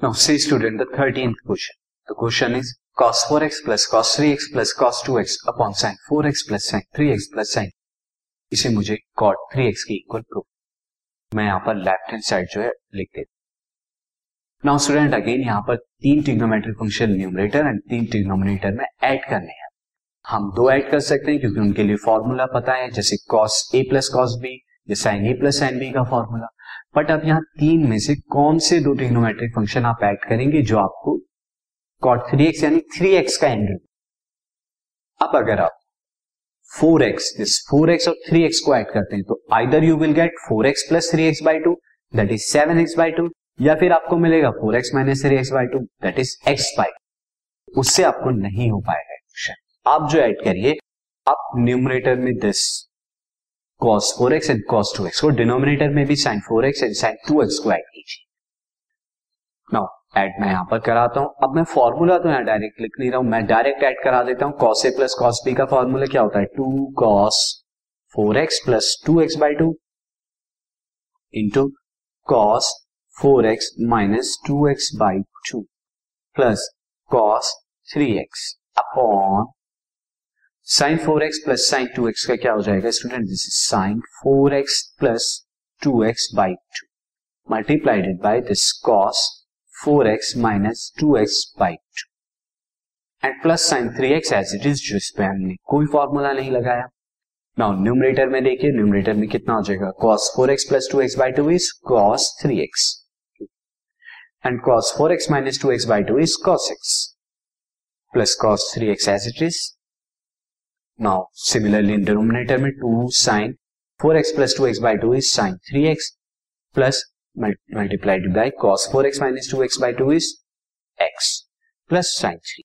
Now say student, the 13th question. The question is, cos 4x plus cos 3x plus cos 2x upon sin 4x plus sin 3x plus sin. इसे मुझे cot 3x की equal prove मैं यहाँ पर left hand side जो है लिख देता नाउ स्टूडेंट अगेन यहाँ पर तीन ट्रिग्नोमेट्रिक फ़ंक्शन न्यूमरेटर एंड तीन ट्रिग्नोमिनेटर में ऐड करने हैं। हम दो ऐड कर सकते हैं क्योंकि उनके लिए फॉर्मूला पता है, जैसे cos a plus cos b, या sin a plus sin b का फॉर्मूला बट अब यहाँ तीन में से कौन से दो ट्रिग्नोमेट्रिक फ़ंक्शन आप ऐड करेंगे जो आपको कॉट थ्री एक्स यानी थ्री एक्स का एंड अब अगर आप फोर एक्स इस फोर एक्स और थ्री एक्स को ऐड करते हैं तो either you will get four x plus three x by two that is seven x by two या फिर आपको मिलेगा four x minus three x by two that is x by उससे आपको नहीं हो पाएगा आप जो ऐड करिए, आप न्यूमरेटर में this x and cos two x को डिनोमिनेटर में भी four x and sine two x को ऐड कीजिए। नाउ ऐड मैं यहाँ पर कराता हूँ। अब मैं फॉर्मूला तो यहाँ डायरेक्ट लिख नहीं रहा हूँ। मैं डायरेक्ट करा देता हूँ। Cos A plus cos B का फॉर्मूला क्या होता है? Two cos four x plus two x by two into cos four x minus two x by two plus cos three x upon sine four x plus sine two x का क्या हो जाएगा student this is sine four x plus two x by two multiplied by this cos four x minus two x by two and plus sine three x as it is जो इस पे हमने कोई formula नहीं लगाया। Now numerator में देखिए numerator में कितना हो जाएगा? Cos four x plus two x by two is cos three x and cos four x minus two x by two is cos x plus cos three x as it is now similarly in denominator में two sine four x plus two x by two is sine three x plus multiplied by cos four x minus two x by two is x plus sine three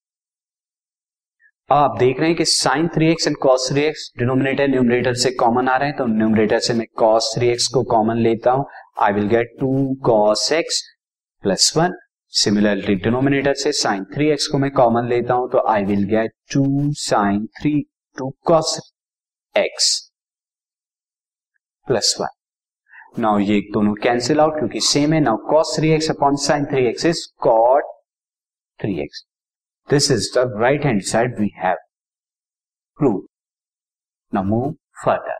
आप देख रहे हैं कि sine three x and cos three x denominator numerator से common आ रहे हैं तो न्यूमरेटर से मैं कॉस थ्री एक्स को कॉमन लेता हूँ। I will get two cos x plus one similarly denominator से साइन थ्री एक्स को मैं कॉमन लेता हूँ तो I will get two sine three two cos x plus one now ये दोनों कैंसिल आउट क्योंकि सेम है। Now cos three x upon sine three x is cot three x this is the right hand side we have prove now move further